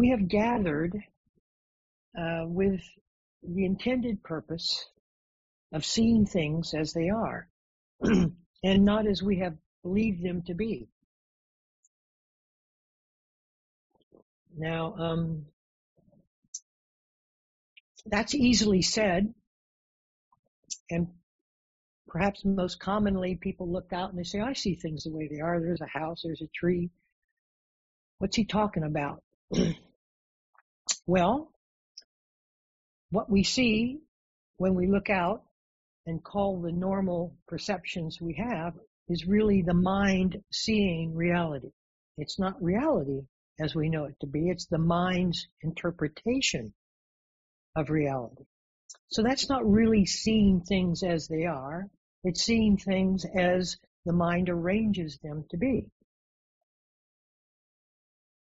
we have gathered uh, with the intended purpose of seeing things as they are and not as we have believed them to be. Now, um, that's easily said, and perhaps most commonly people look out and they say, I see things the way they are. There's a house, there's a tree. What's he talking about? well, what we see when we look out and call the normal perceptions we have is really the mind seeing reality. It's not reality as we know it to be. It's the mind's interpretation of reality. So that's not really seeing things as they are. It's seeing things as the mind arranges them to be.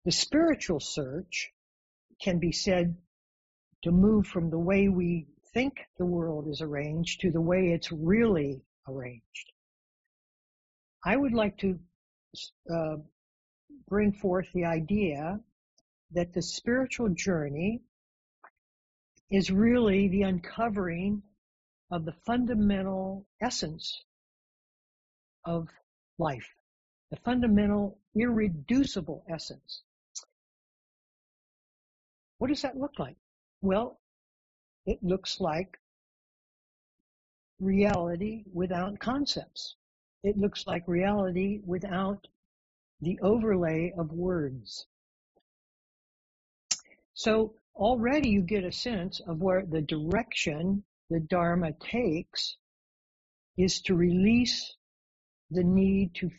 The spiritual search can be said to move from the way we think the world is arranged to the way it's really arranged. I would like to uh, bring forth the idea that the spiritual journey is really the uncovering of the fundamental essence of life, the fundamental irreducible essence. What does that look like? Well, it looks like reality without concepts. It looks like reality without the overlay of words. So already you get a sense of where the direction the Dharma takes is to release the need to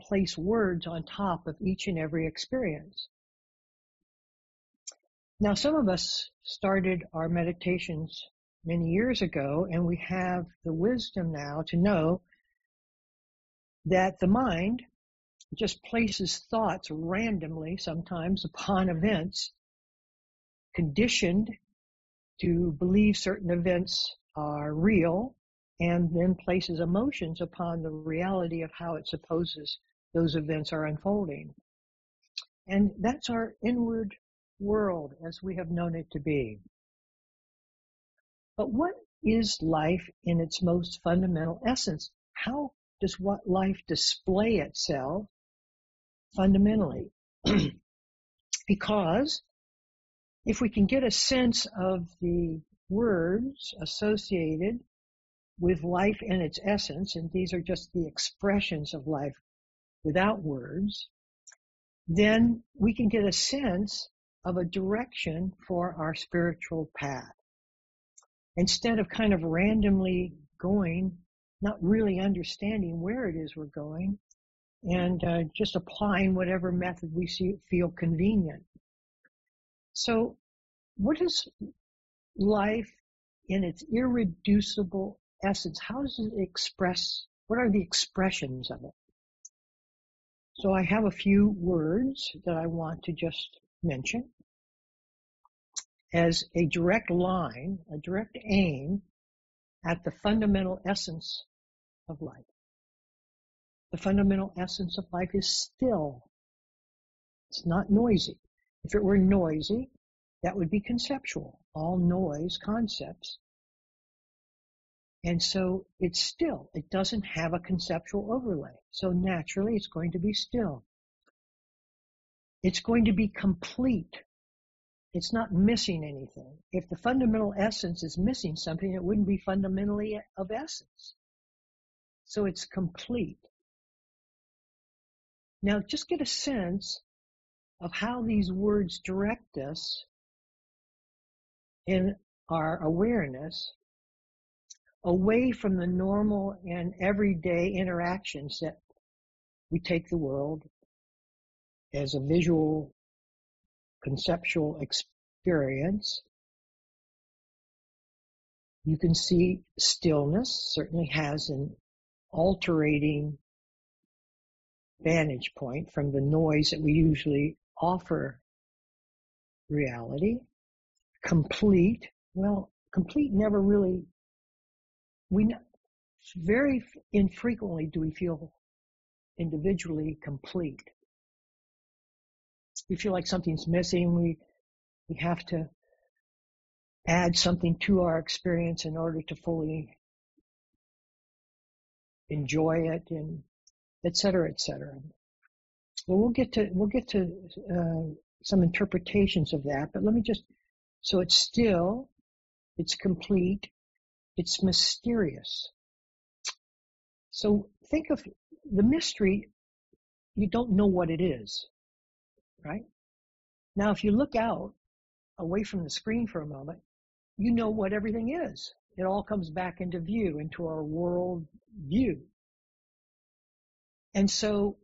place words on top of each and every experience. Now, some of us started our meditations many years ago, and we have the wisdom now to know that the mind just places thoughts randomly sometimes upon events, conditioned to believe certain events are real, and then places emotions upon the reality of how it supposes those events are unfolding. And that's our inward world as we have known it to be. But what is life in its most fundamental essence? How does what life display itself fundamentally. because if we can get a sense of the words associated with life and its essence, and these are just the expressions of life without words, then we can get a sense of a direction for our spiritual path. Instead of kind of randomly going, not really understanding where it is we're going, and uh, just applying whatever method we see, feel convenient. So, what is life in its irreducible essence? How does it express? What are the expressions of it? So, I have a few words that I want to just mention as a direct line, a direct aim at the fundamental essence of life. The fundamental essence of life is still. It's not noisy. If it were noisy, that would be conceptual. All noise concepts. And so it's still. It doesn't have a conceptual overlay. So naturally it's going to be still. It's going to be complete. It's not missing anything. If the fundamental essence is missing something, it wouldn't be fundamentally of essence. So it's complete. Now just get a sense of how these words direct us in our awareness away from the normal and everyday interactions that we take the world as a visual conceptual experience. You can see stillness certainly has an altering vantage point from the noise that we usually offer reality. Complete, well, complete never really, we very infrequently do we feel individually complete. We feel like something's missing. We, we have to add something to our experience in order to fully enjoy it and et cetera, et cetera. Well, we'll get to, we'll get to, uh, some interpretations of that, but let me just, so it's still, it's complete, it's mysterious. So think of the mystery, you don't know what it is, right? Now, if you look out away from the screen for a moment, you know what everything is. It all comes back into view, into our world view. And so,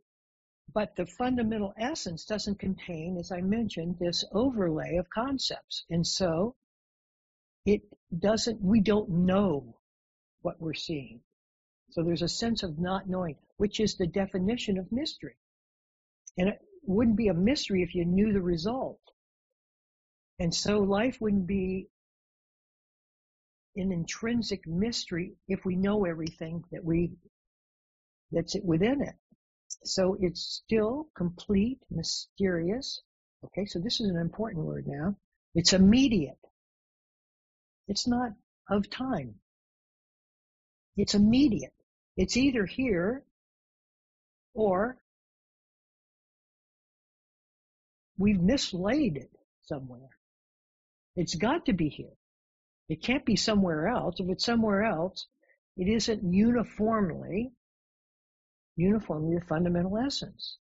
but the fundamental essence doesn't contain, as I mentioned, this overlay of concepts. And so it doesn't, we don't know what we're seeing. So there's a sense of not knowing, which is the definition of mystery. And wouldn't be a mystery if you knew the result. And so life wouldn't be an intrinsic mystery if we know everything that we that's within it. So it's still complete, mysterious. Okay, so this is an important word now. It's immediate. It's not of time. It's immediate. It's either here or we've mislaid it somewhere. It's got to be here. It can't be somewhere else. If it's somewhere else, it isn't uniformly, uniformly the fundamental essence.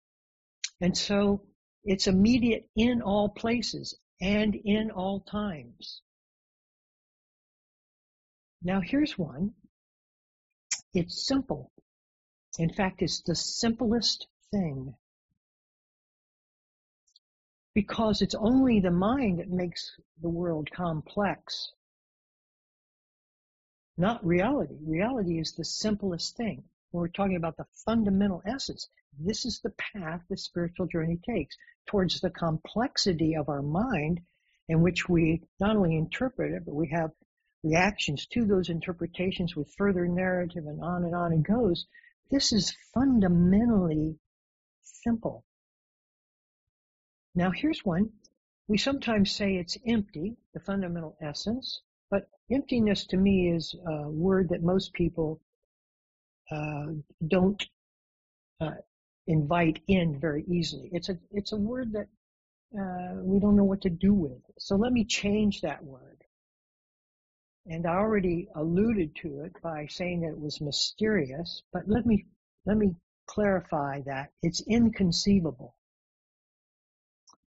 And so it's immediate in all places and in all times. Now here's one. It's simple. In fact, it's the simplest thing. Because it's only the mind that makes the world complex not reality. Reality is the simplest thing. When we're talking about the fundamental essence, this is the path the spiritual journey takes towards the complexity of our mind in which we not only interpret it, but we have reactions to those interpretations with further narrative and on and on it goes. This is fundamentally simple. Now here's one. We sometimes say it's empty, the fundamental essence. But emptiness to me is a word that most people uh, don't uh, invite in very easily. It's a it's a word that uh, we don't know what to do with. So let me change that word. And I already alluded to it by saying that it was mysterious, but let me let me clarify that it's inconceivable.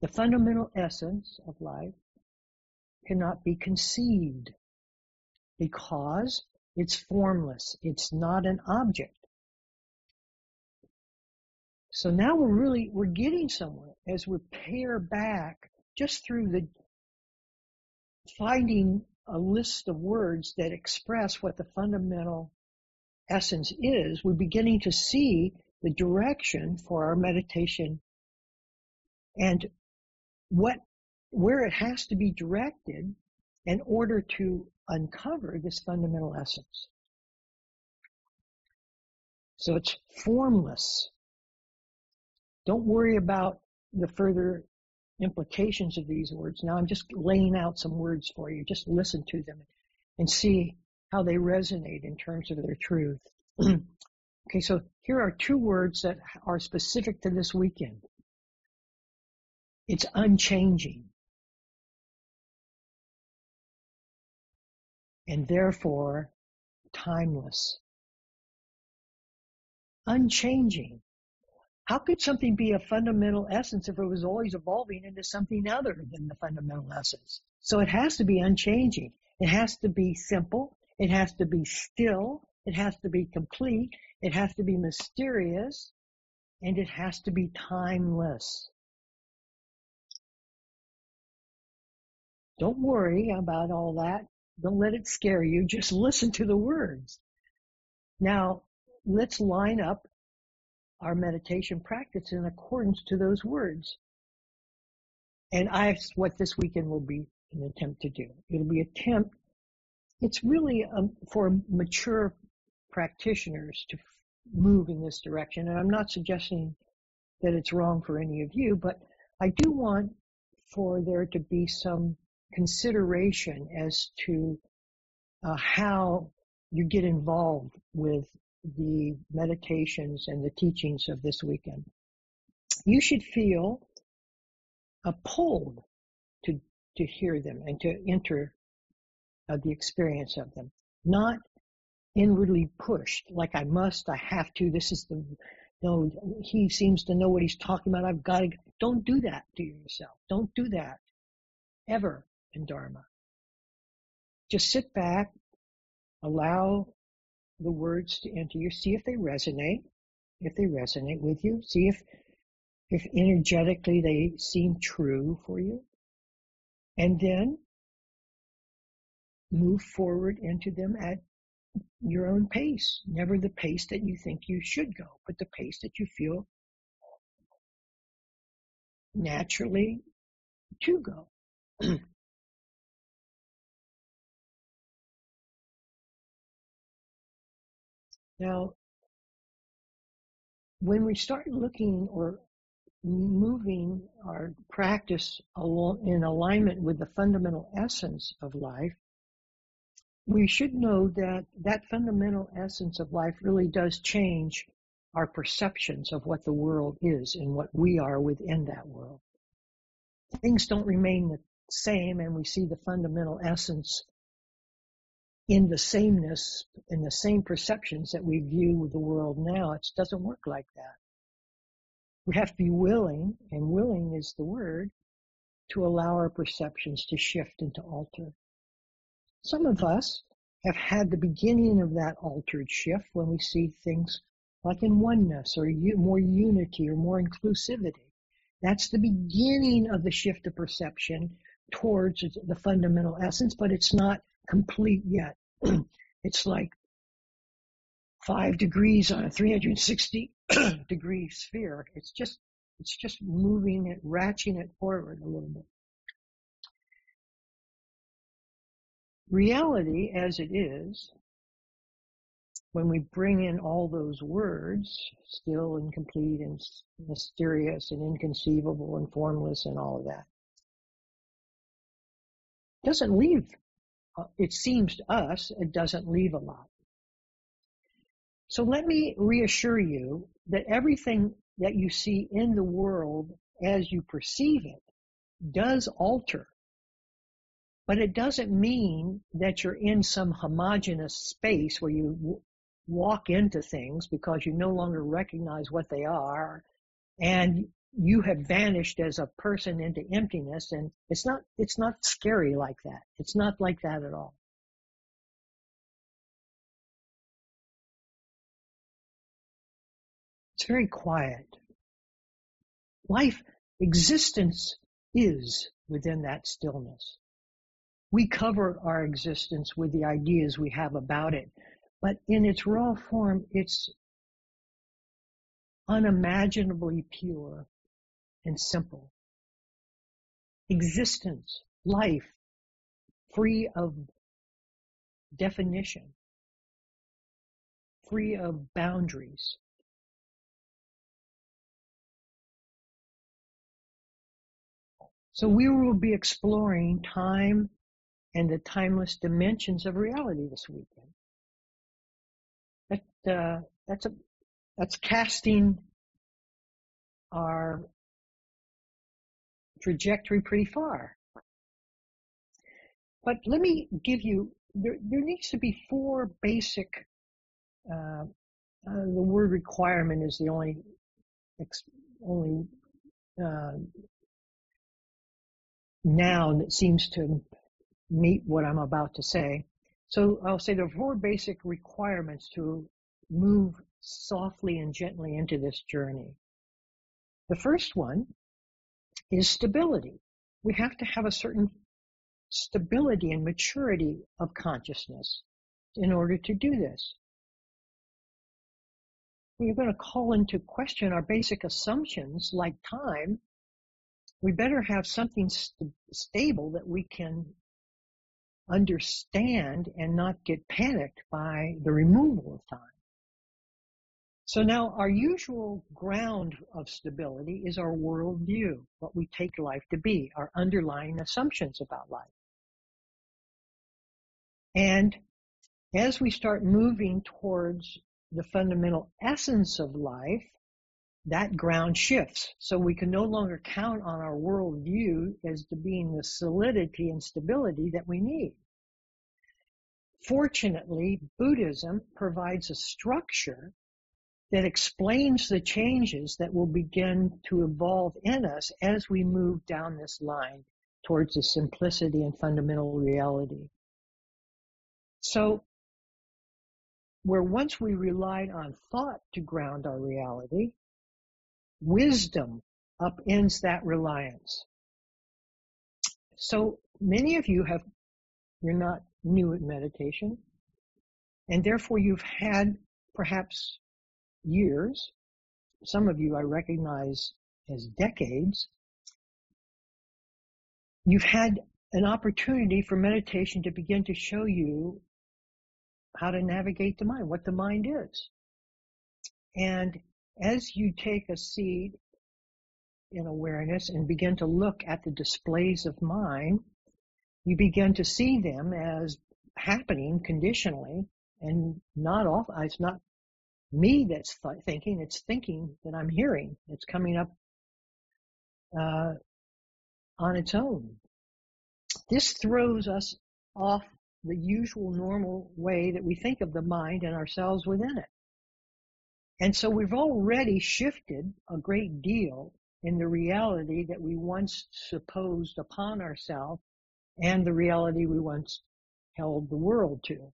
The fundamental essence of life cannot be conceived because it's formless. It's not an object. So now we're really, we're getting somewhere as we pare back just through the finding a list of words that express what the fundamental essence is. We're beginning to see the direction for our meditation and what where it has to be directed in order to uncover this fundamental essence. So it's formless. Don't worry about the further implications of these words. Now I'm just laying out some words for you. Just listen to them and see how they resonate in terms of their truth. okay, so here are two words that are specific to this weekend. It's unchanging. and therefore timeless, unchanging. How could something be a fundamental essence if it was always evolving into something other than the fundamental essence? So it has to be unchanging. It has to be simple. It has to be still. It has to be complete. It has to be mysterious. And it has to be timeless. Don't worry about all that. Don't let it scare you. Just listen to the words. Now, let's line up our meditation practice in accordance to those words. And I, what this weekend will be an attempt to do. It'll be attempt. It's really um, for mature practitioners to move in this direction. And I'm not suggesting that it's wrong for any of you, but I do want for there to be some consideration as to uh, how you get involved with the meditations and the teachings of this weekend. You should feel a pull to to hear them and to enter uh, the experience of them, not inwardly pushed like I must, I have to. This is the no. He seems to know what he's talking about. I've got to. Don't do that to yourself. Don't do that ever in Dharma. Just sit back, allow the words to enter you. See if they resonate. If they resonate with you, see if if energetically they seem true for you, and then move forward into them at your own pace. Never the pace that you think you should go, but the pace that you feel naturally to go. Now, when we start looking or moving our practice in alignment with the fundamental essence of life, we should know that that fundamental essence of life really does change our perceptions of what the world is and what we are within that world. Things don't remain the same and we see the fundamental essence in the sameness, in the same perceptions that we view the world now. It doesn't work like that. We have to be willing, and willing is the word, to allow our perceptions to shift and to alter. Some of us have had the beginning of that altered shift when we see things like in oneness or more unity or more inclusivity. That's the beginning of the shift of perception towards the fundamental essence, but it's not complete yet. it's like five degrees on a 360 degree sphere. It's just, it's just moving it, ratcheting it forward a little bit. Reality as it is, when we bring in all those words, still and complete and mysterious and inconceivable and formless and all of that, doesn't leave Uh, it seems to us it doesn't leave a lot. So let me reassure you that everything that you see in the world as you perceive it does alter. But it doesn't mean that you're in some homogenous space where you w- walk into things because you no longer recognize what they are and you have vanished as a person into emptiness and it's not it's not scary like that. It's not like that at all. It's very quiet. Life existence is within that stillness. We cover our existence with the ideas we have about it but in its raw form it's unimaginably pure and simple. Existence, life, free of definition, free of boundaries. So we will be exploring time and the timeless dimensions of reality this weekend. That, uh, that's a, that's casting our trajectory pretty far. But let me give you, there, there needs to be four basic, uh, uh, the word requirement is the only, only, uh, noun that seems to meet what I'm about to say. So I'll say there are four basic requirements to move softly and gently into this journey. The first one is stability. We have to have a certain stability and maturity of consciousness in order to do this. We're going to call into question our basic assumptions like time. We better have something st- stable that we can understand and not get panicked by the removal of time. So now our usual ground of stability is our worldview, what we take life to be, our underlying assumptions about life. And as we start moving towards the fundamental essence of life, that ground shifts. So we can no longer count on our worldview as to being the solidity and stability that we need. Fortunately, Buddhism provides a structure that explains the changes that will begin to evolve in us as we move down this line towards the simplicity and fundamental reality. So, where once we relied on thought to ground our reality, wisdom upends that reliance. So many of you have, you're not new at meditation, and therefore you've had perhaps years, some of you I recognize as decades, you've had an opportunity for meditation to begin to show you how to navigate the mind, what the mind is. And as you take a seat in awareness and begin to look at the displays of mind, you begin to see them as happening conditionally and not off, it's not me that's th- thinking, it's thinking that I'm hearing. It's coming up, uh, on its own. This throws us off the usual normal way that we think of the mind and ourselves within it. And so we've already shifted a great deal in the reality that we once supposed upon ourselves and the reality we once held the world to.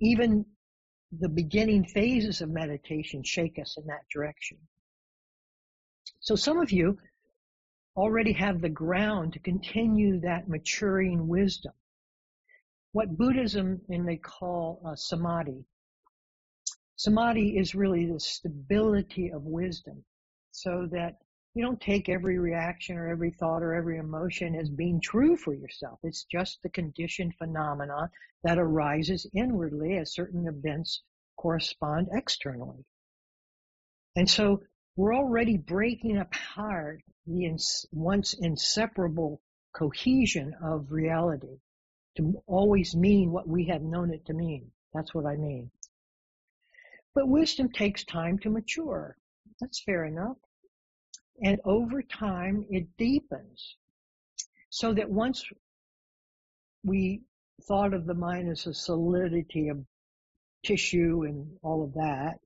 Even the beginning phases of meditation shake us in that direction. So some of you already have the ground to continue that maturing wisdom. What Buddhism and they call uh, samadhi. Samadhi is really the stability of wisdom so that you don't take every reaction or every thought or every emotion as being true for yourself. It's just the conditioned phenomenon that arises inwardly as certain events correspond externally. And so we're already breaking apart the ins- once inseparable cohesion of reality to always mean what we have known it to mean. That's what I mean. But wisdom takes time to mature. That's fair enough. And over time, it deepens. So that once we thought of the mind as a solidity of tissue and all of that,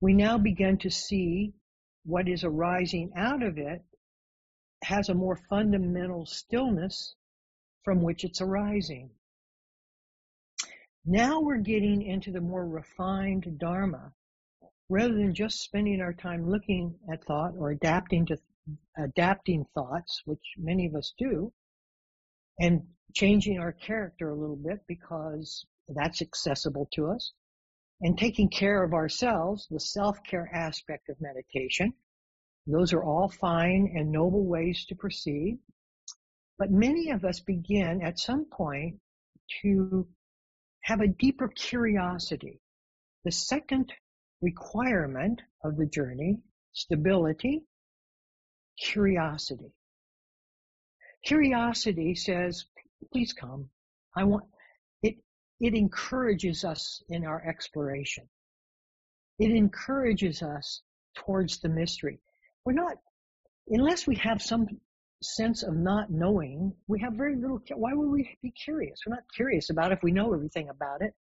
we now begin to see what is arising out of it has a more fundamental stillness from which it's arising. Now we're getting into the more refined Dharma rather than just spending our time looking at thought or adapting to adapting thoughts, which many of us do, and changing our character a little bit because that's accessible to us, and taking care of ourselves, the self-care aspect of meditation. Those are all fine and noble ways to proceed. But many of us begin at some point to have a deeper curiosity. The second requirement of the journey, stability, curiosity. Curiosity says, please come. I want, it, it encourages us in our exploration. It encourages us towards the mystery. We're not, unless we have some sense of not knowing, we have very little, why would we be curious? We're not curious about if we know everything about it.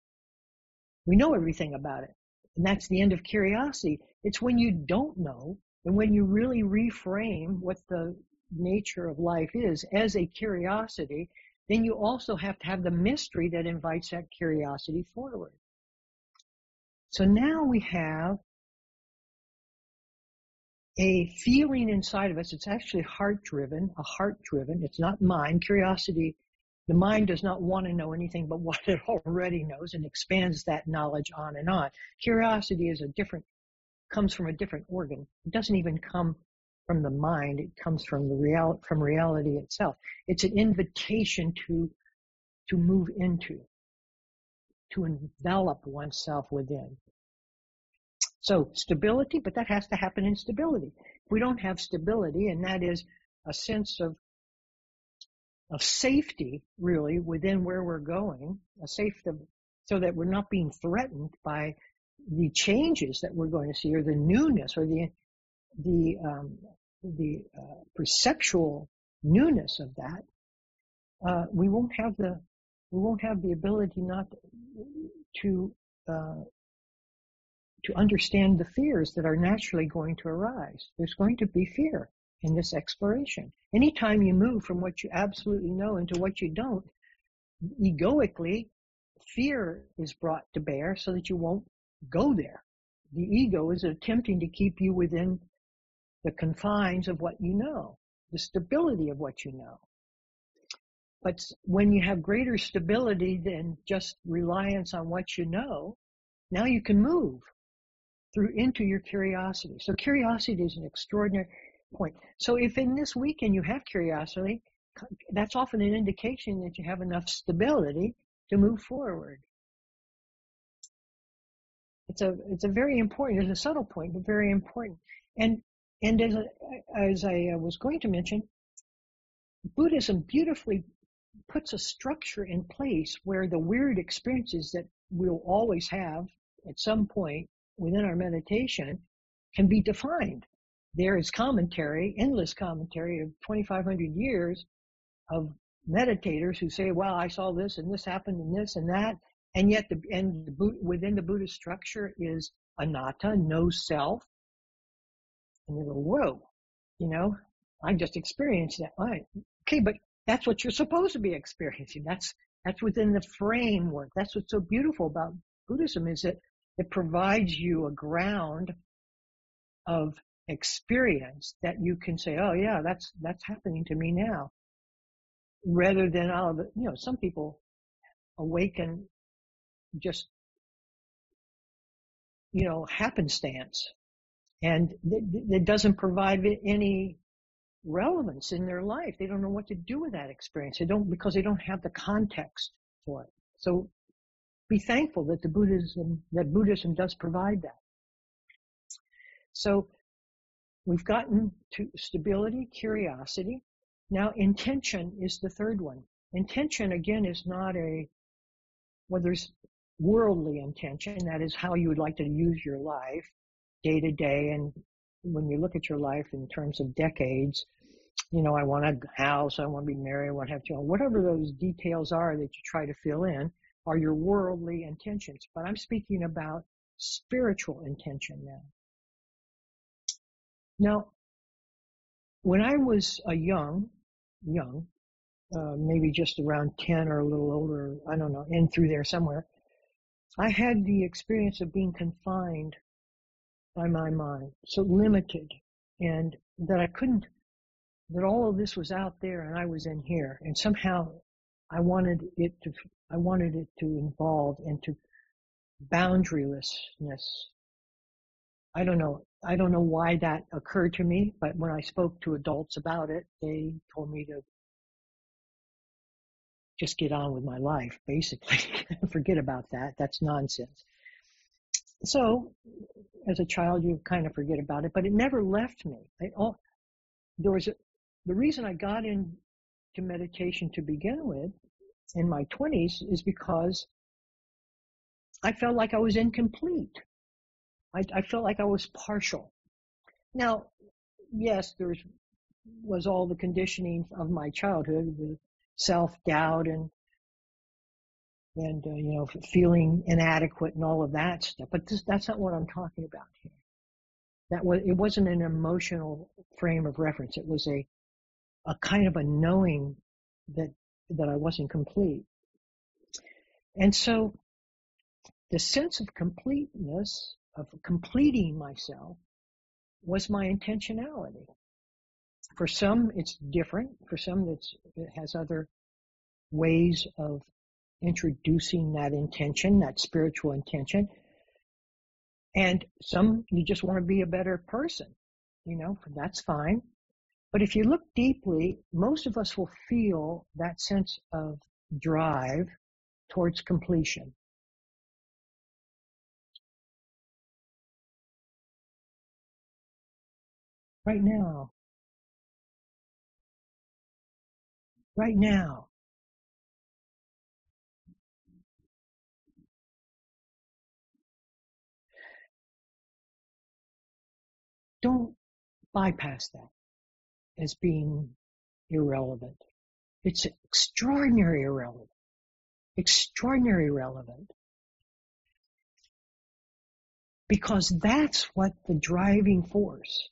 We know everything about it. And that's the end of curiosity. It's when you don't know and when you really reframe what the nature of life is as a curiosity, then you also have to have the mystery that invites that curiosity forward. So now we have a feeling inside of us. It's actually heart driven, a heart driven. It's not mind. Curiosity, the mind does not want to know anything but what it already knows and expands that knowledge on and on. Curiosity is a different, comes from a different organ. It doesn't even come from the mind. It comes from the real, from reality itself. It's an invitation to, to move into, to envelop oneself within. So stability, but that has to happen in stability. If we don't have stability, and that is a sense of of safety, really, within where we're going, a safe so that we're not being threatened by the changes that we're going to see, or the newness, or the the um, the uh, perceptual newness of that. Uh, we won't have the we won't have the ability not to uh, to understand the fears that are naturally going to arise. There's going to be fear in this exploration. Anytime you move from what you absolutely know into what you don't, egoically, fear is brought to bear so that you won't go there. The ego is attempting to keep you within the confines of what you know, the stability of what you know. But when you have greater stability than just reliance on what you know, now you can move through into your curiosity. So curiosity is an extraordinary point. So if in this weekend you have curiosity, that's often an indication that you have enough stability to move forward. It's a it's a very important. It's a subtle point, but very important. And and as as I uh, was going to mention, Buddhism beautifully puts a structure in place where the weird experiences that we'll always have at some point within our meditation can be defined. There is commentary, endless commentary of 2,500 years of meditators who say, well, I saw this and this happened and this and that. And yet the, and the, within the Buddhist structure is anatta, no self. And you go, whoa, you know, I just experienced that. Right. Okay, but that's what you're supposed to be experiencing. That's, that's within the framework. That's what's so beautiful about Buddhism is that it provides you a ground of experience that you can say, oh yeah, that's, that's happening to me now. Rather than oh, it, you know, some people awaken just, you know, happenstance and it doesn't provide any relevance in their life. They don't know what to do with that experience. They don't, because they don't have the context for it. So be thankful that the Buddhism, that Buddhism does provide that. So we've gotten to stability, curiosity. Now intention is the third one. Intention again is not a, well there's worldly intention, that is how you would like to use your life day to day and when you look at your life in terms of decades, you know, I want a house, I want to be married, I want to have children, whatever those details are that you try to fill in are your worldly intentions. But I'm speaking about spiritual intention now. Now, when I was a young, young, uh, maybe just around 10 or a little older, I don't know, in through there somewhere, I had the experience of being confined by my mind, so limited, and that I couldn't, that all of this was out there and I was in here, and somehow I wanted it to I wanted it to involve into boundarylessness. I don't know. I don't know why that occurred to me, but when I spoke to adults about it, they told me to just get on with my life, basically. Forget about that. That's nonsense. So, as a child, you kind of forget about it, but it never left me. I, there was a, the reason I got into meditation to begin with in my 20s is because I felt like I was incomplete. I, I felt like I was partial. Now, yes, there was all the conditioning of my childhood, the self-doubt and and uh, you know feeling inadequate and all of that stuff. But this, that's not what I'm talking about here. That was it wasn't an emotional frame of reference. It was a a kind of a knowing that that I wasn't complete. And so the sense of completeness, of completing myself, was my intentionality. For some, it's different. For some, it has other ways of introducing that intention, that spiritual intention. And some, you just want to be a better person. You know, that's fine. But if you look deeply, most of us will feel that sense of drive towards completion. Right now. Right now. Don't bypass that as being irrelevant. It's extraordinary irrelevant. Extraordinary relevant. Because that's what the driving force.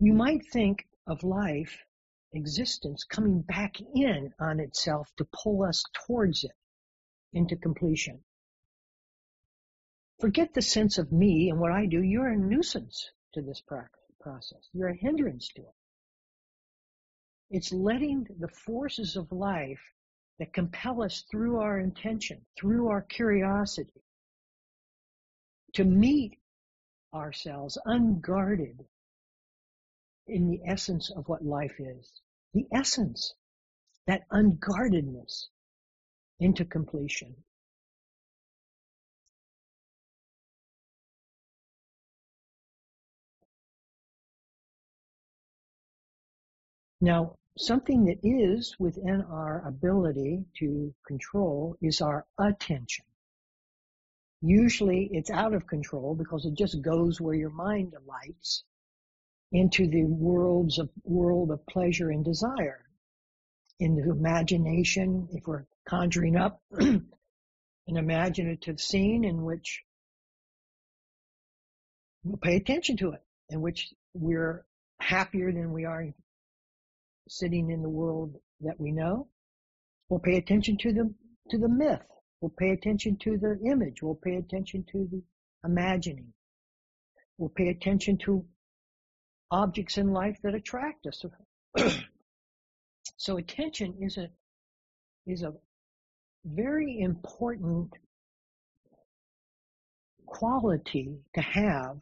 You might think of life, existence, coming back in on itself to pull us towards it into completion. Forget the sense of me and what I do. You're a nuisance to this process. You're a hindrance to it. It's letting the forces of life that compel us through our intention, through our curiosity, to meet ourselves unguarded in the essence of what life is. The essence, that unguardedness into completion. Now, something that is within our ability to control is our attention. Usually it's out of control because it just goes where your mind alights into the worlds of world of pleasure and desire. In the imagination, if we're conjuring up an imaginative scene in which we'll pay attention to it, in which we're happier than we are sitting in the world that we know. We'll pay attention to the, to the myth. We'll pay attention to the image. We'll pay attention to the imagining. We'll pay attention to objects in life that attract us. so attention is a, is a very important quality to have,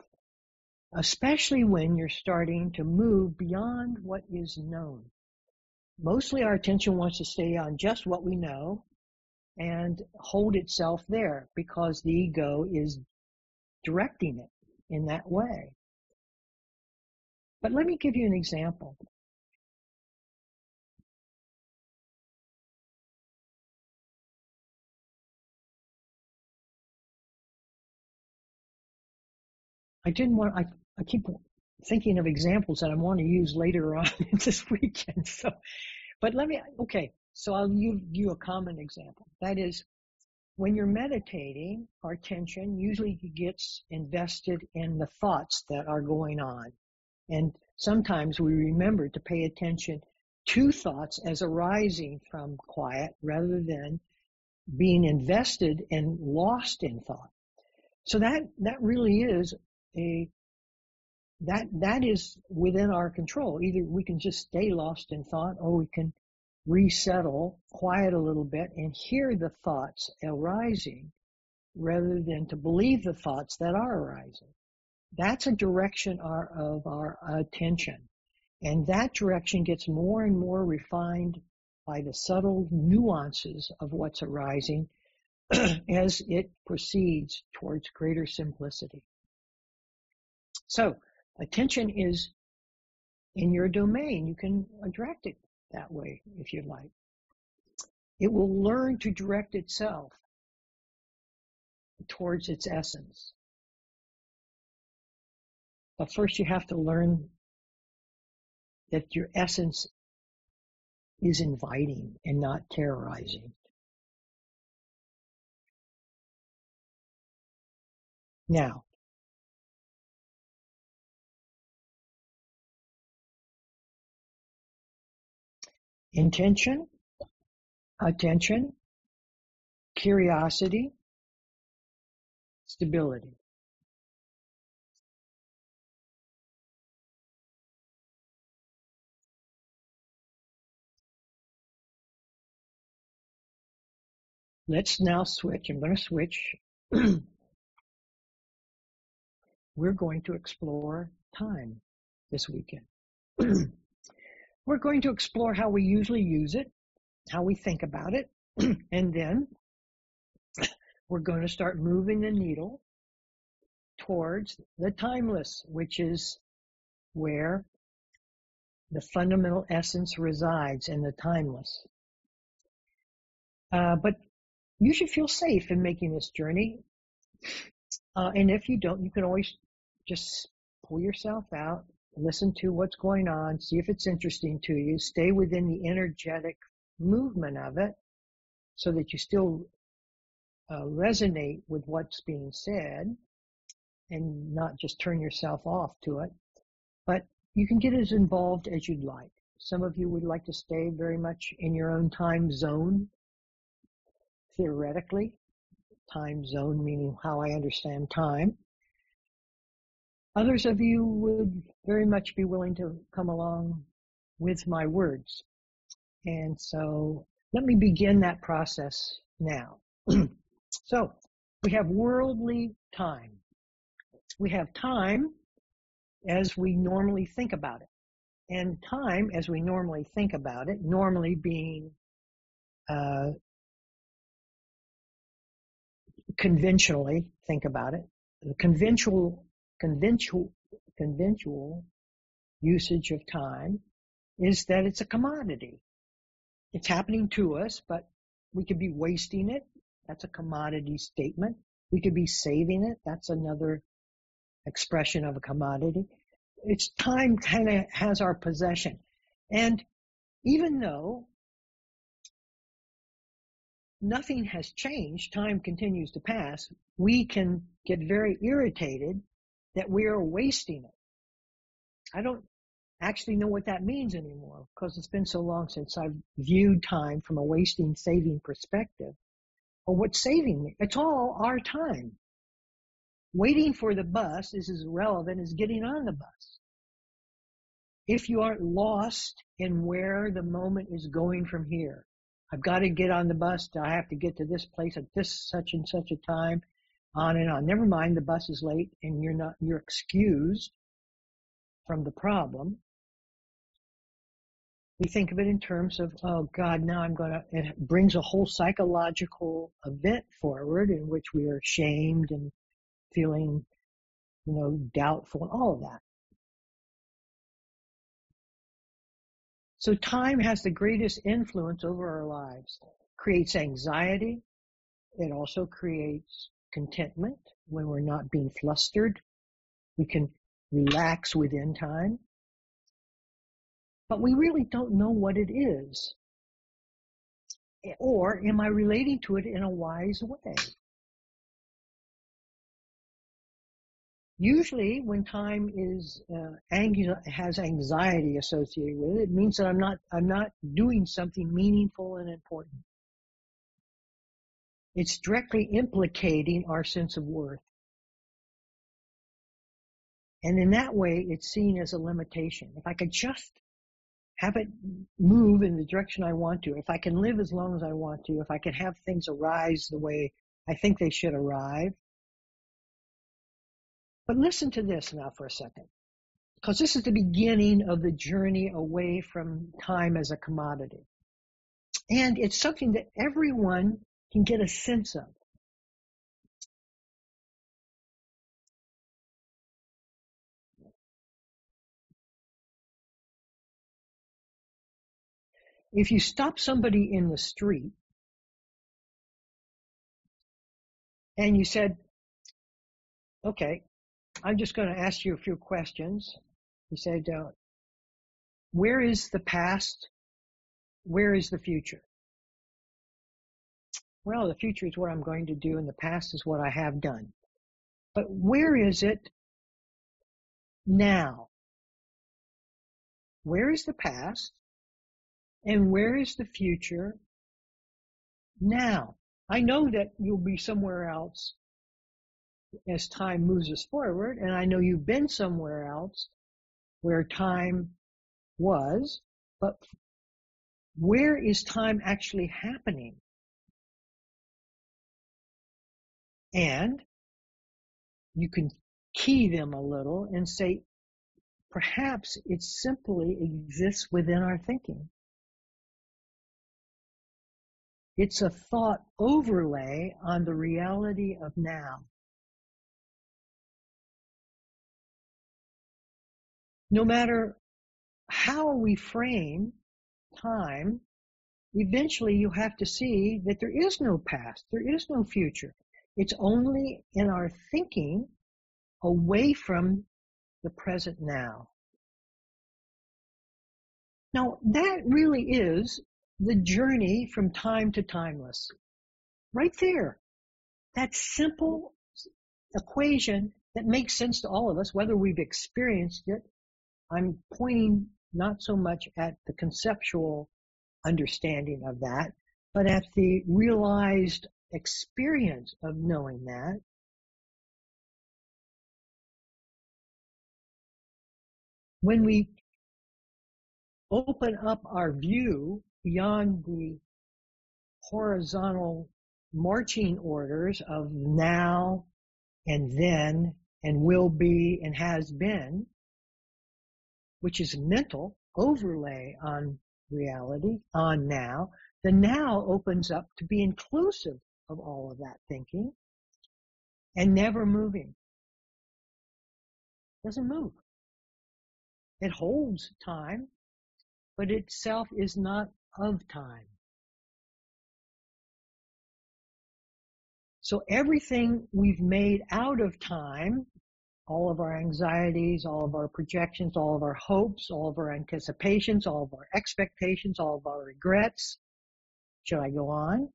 especially when you're starting to move beyond what is known mostly our attention wants to stay on just what we know and hold itself there because the ego is directing it in that way. But let me give you an example. I didn't want, I, I keep thinking of examples that I want to use later on this weekend. So, but let me, okay. So I'll give you a common example. That is when you're meditating, our attention usually gets invested in the thoughts that are going on. And sometimes we remember to pay attention to thoughts as arising from quiet rather than being invested and lost in thought. So that, that really is a that that is within our control. Either we can just stay lost in thought, or we can resettle, quiet a little bit, and hear the thoughts arising, rather than to believe the thoughts that are arising. That's a direction of our attention, and that direction gets more and more refined by the subtle nuances of what's arising as it proceeds towards greater simplicity. So Attention is in your domain. You can direct it that way if you like. It will learn to direct itself towards its essence. But first you have to learn that your essence is inviting and not terrorizing. Now, intention, attention, curiosity, stability. Let's now switch. I'm going to switch. We're going to explore time this weekend. We're going to explore how we usually use it, how we think about it, and then we're going to start moving the needle towards the timeless, which is where the fundamental essence resides in the timeless. Uh, but you should feel safe in making this journey. Uh, and if you don't, you can always just pull yourself out, listen to what's going on, see if it's interesting to you, stay within the energetic movement of it so that you still uh, resonate with what's being said and not just turn yourself off to it. But you can get as involved as you'd like. Some of you would like to stay very much in your own time zone, theoretically. Time zone meaning how I understand time. Others of you would very much be willing to come along with my words. And so let me begin that process now. so we have worldly time. We have time as we normally think about it. And time, as we normally think about it, normally being uh, conventionally think about it, the conventional, conventional, conventional usage of time is that it's a commodity. It's happening to us, but we could be wasting it. That's a commodity statement. We could be saving it. That's another expression of a commodity. It's time kind of has our possession. And even though nothing has changed, time continues to pass, we can get very irritated that we are wasting it. I don't actually know what that means anymore because it's been so long since I've viewed time from a wasting saving perspective. Well, what's saving me? It's all our time. Waiting for the bus is as relevant as getting on the bus. If you aren't lost in where the moment is going from here, I've got to get on the bus. I have to get to this place at this such and such a time, on and on. Never mind the bus is late and you're not, you're excused from the problem. We think of it in terms of, oh God, now I'm going to, it brings a whole psychological event forward in which we are shamed and feeling, you know, doubtful and all of that. So time has the greatest influence over our lives. Creates anxiety. It also creates contentment when we're not being flustered. We can relax within time. But we really don't know what it is. Or am I relating to it in a wise way? Usually when time is uh, has anxiety associated with it, it means that I'm not I'm not doing something meaningful and important. It's directly implicating our sense of worth. And in that way, it's seen as a limitation. If I could just have it move in the direction I want to, if I can live as long as I want to, if I can have things arise the way I think they should arrive, but listen to this now for a second, because this is the beginning of the journey away from time as a commodity. And it's something that everyone can get a sense of. If you stop somebody in the street and you said, okay, I'm just going to ask you a few questions. He said, uh, where is the past? Where is the future? Well, the future is what I'm going to do and the past is what I have done. But where is it now? Where is the past? And where is the future now? I know that you'll be somewhere else as time moves us forward. And I know you've been somewhere else where time was, but where is time actually happening? And you can key them a little and say, perhaps it simply exists within our thinking. It's a thought overlay on the reality of now. No matter how we frame time, eventually you have to see that there is no past, there is no future. It's only in our thinking away from the present now. Now that really is the journey from time to timeless. Right there. That simple equation that makes sense to all of us, whether we've experienced it. I'm pointing not so much at the conceptual understanding of that, but at the realized experience of knowing that. When we open up our view beyond the horizontal marching orders of now and then and will be and has been, which is mental overlay on reality, on now, the now opens up to be inclusive of all of that thinking and never moving. Doesn't move. It holds time, but itself is not of time. So everything we've made out of time, all of our anxieties, all of our projections, all of our hopes, all of our anticipations, all of our expectations, all of our regrets. Should I go on?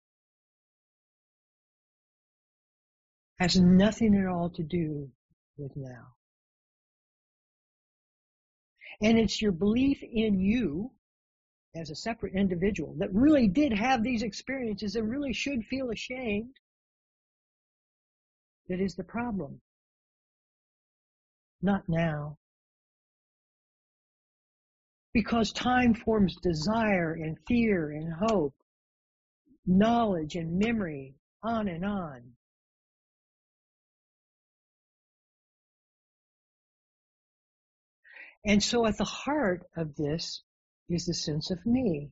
Has nothing at all to do with now. And it's your belief in you as a separate individual that really did have these experiences and really should feel ashamed that is the problem. Not now. Because time forms desire and fear and hope, knowledge and memory, on and on. And so at the heart of this is the sense of me.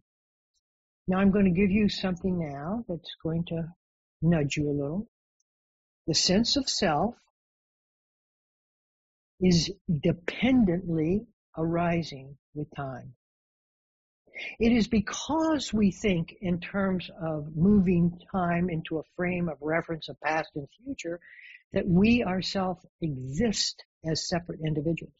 Now I'm going to give you something now that's going to nudge you a little. The sense of self is dependently arising with time. It is because we think in terms of moving time into a frame of reference of past and future that we ourselves exist as separate individuals.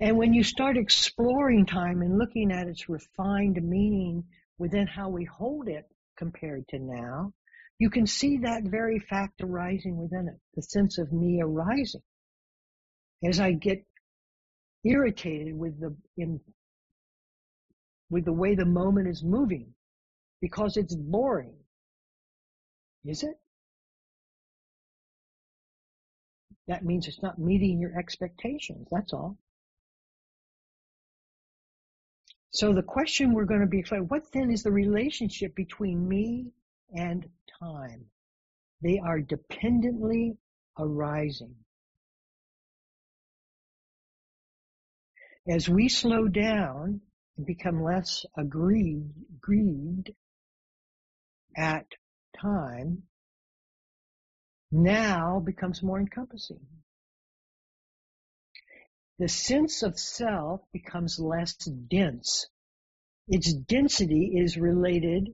And when you start exploring time and looking at its refined meaning within how we hold it, compared to now, you can see that very fact arising within it, the sense of me arising. As I get irritated with the in, with the way the moment is moving because it's boring. Is it? That means it's not meeting your expectations. That's all. So the question we're going to be what then is the relationship between me and time? They are dependently arising. As we slow down and become less aggrieved, grieved at time, now becomes more encompassing the sense of self becomes less dense. Its density is related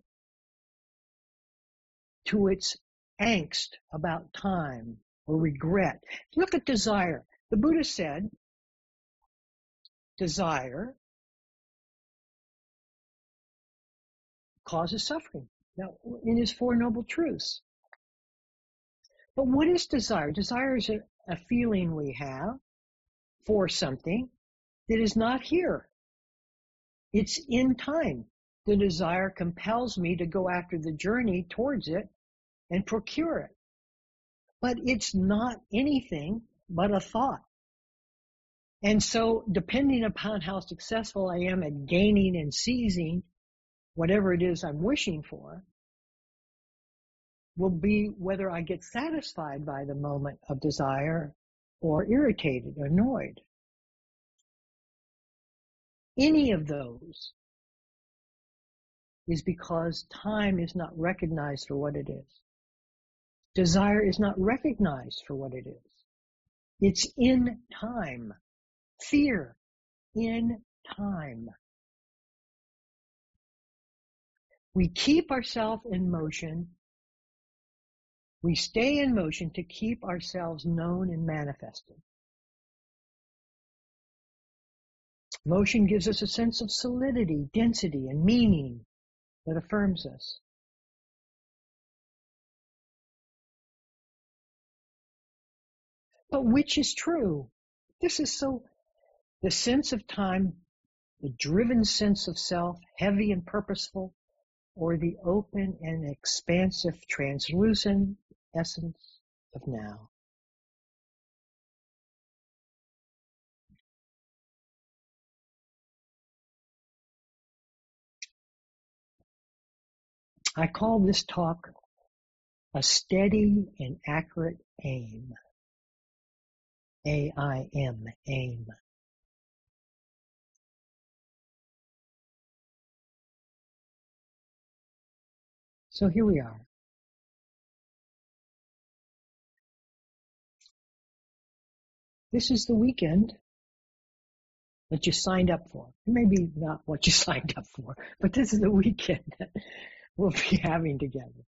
to its angst about time or regret. Look at desire. The Buddha said, desire causes suffering. Now, in his Four Noble Truths. But what is desire? Desire is a, a feeling we have for something that is not here. It's in time. The desire compels me to go after the journey towards it and procure it. But it's not anything but a thought. And so depending upon how successful I am at gaining and seizing whatever it is I'm wishing for, will be whether I get satisfied by the moment of desire or irritated, annoyed. Any of those is because time is not recognized for what it is. Desire is not recognized for what it is. It's in time. Fear in time. We keep ourselves in motion. We stay in motion to keep ourselves known and manifested. Motion gives us a sense of solidity, density, and meaning that affirms us. But which is true? This is so, the sense of time, the driven sense of self, heavy and purposeful, or the open and expansive, translucent essence of now. I call this talk a steady and accurate aim. A-I-M, aim. So here we are. This is the weekend that you signed up for. Maybe not what you signed up for, but this is the weekend that we'll be having together.